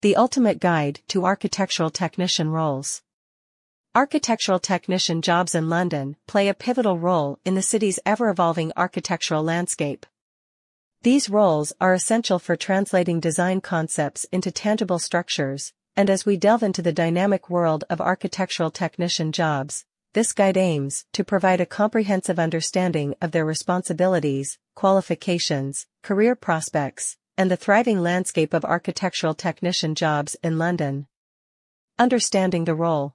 The ultimate guide to architectural technician roles. Architectural technician jobs in London play a pivotal role in the city's ever-evolving architectural landscape. These roles are essential for translating design concepts into tangible structures, and as we delve into the dynamic world of architectural technician jobs, this guide aims to provide a comprehensive understanding of their responsibilities, qualifications, career prospects, and the thriving landscape of architectural technician jobs in London. Understanding the role.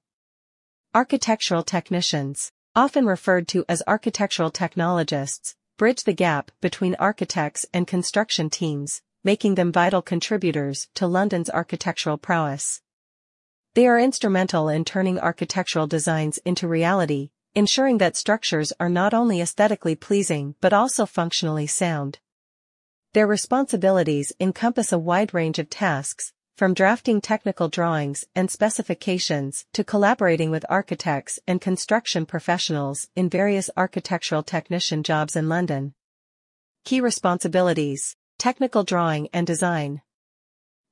Architectural technicians, often referred to as architectural technologists, bridge the gap between architects and construction teams, making them vital contributors to London's architectural prowess. They are instrumental in turning architectural designs into reality, ensuring that structures are not only aesthetically pleasing but also functionally sound. Their responsibilities encompass a wide range of tasks, from drafting technical drawings and specifications to collaborating with architects and construction professionals in various architectural technician jobs in London. Key responsibilities, technical drawing and design.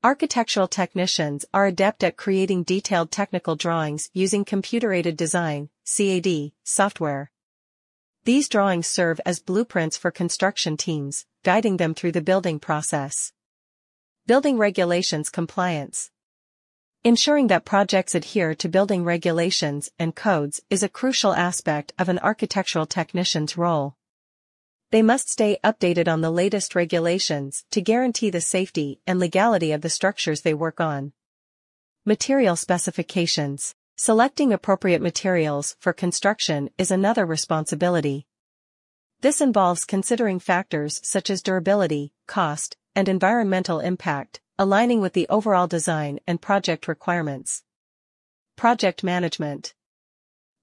Architectural technicians are adept at creating detailed technical drawings using computer-aided design, CAD, software. These drawings serve as blueprints for construction teams, guiding them through the building process. Building regulations compliance. Ensuring that projects adhere to building regulations and codes is a crucial aspect of an architectural technician's role. They must stay updated on the latest regulations to guarantee the safety and legality of the structures they work on. Material specifications. Selecting appropriate materials for construction is another responsibility. This involves considering factors such as durability, cost, and environmental impact, aligning with the overall design and project requirements. Project management.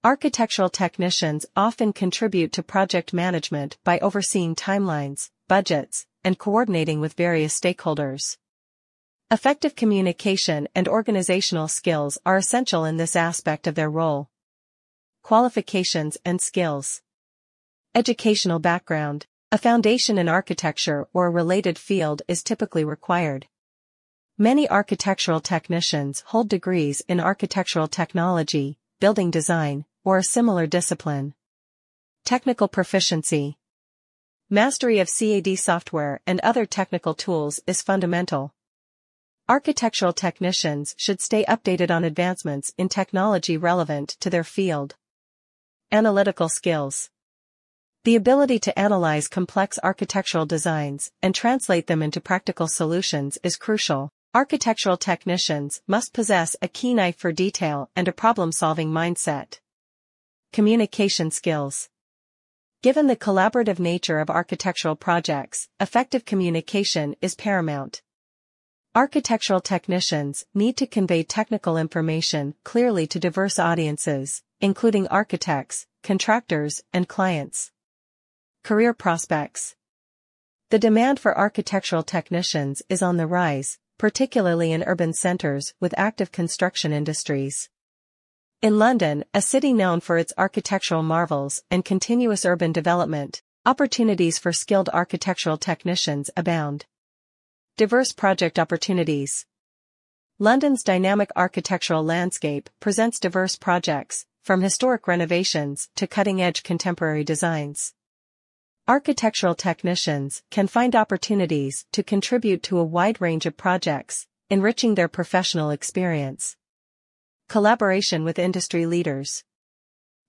Architectural technicians often contribute to project management by overseeing timelines, budgets, and coordinating with various stakeholders. Effective communication and organizational skills are essential in this aspect of their role. Qualifications and skills. Educational background. A foundation in architecture or a related field is typically required. Many architectural technicians hold degrees in architectural technology, building design, or a similar discipline. Technical proficiency. Mastery of CAD software and other technical tools is fundamental. Architectural technicians should stay updated on advancements in technology relevant to their field. Analytical skills. The ability to analyze complex architectural designs and translate them into practical solutions is crucial. Architectural technicians must possess a keen eye for detail and a problem-solving mindset. Communication skills. Given the collaborative nature of architectural projects, effective communication is paramount. Architectural technicians need to convey technical information clearly to diverse audiences, including architects, contractors, and clients. Career prospects. The demand for architectural technicians is on the rise, particularly in urban centers with active construction industries. In London, a city known for its architectural marvels and continuous urban development, opportunities for skilled architectural technicians abound. Diverse project opportunities. London's dynamic architectural landscape presents diverse projects, from historic renovations to cutting-edge contemporary designs. Architectural technicians can find opportunities to contribute to a wide range of projects, enriching their professional experience. Collaboration with industry leaders.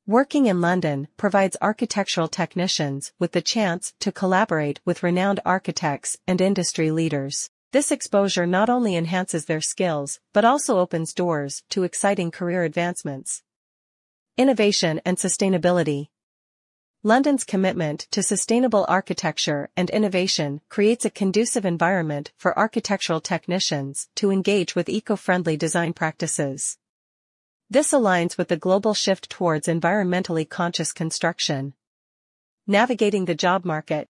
Working in London provides architectural technicians with the chance to collaborate with renowned architects and industry leaders. This exposure not only enhances their skills but also opens doors to exciting career advancements. Innovation and sustainability. London's commitment to sustainable architecture and innovation creates a conducive environment for architectural technicians to engage with eco-friendly design practices. This aligns with the global shift towards environmentally conscious construction. Navigating the job market.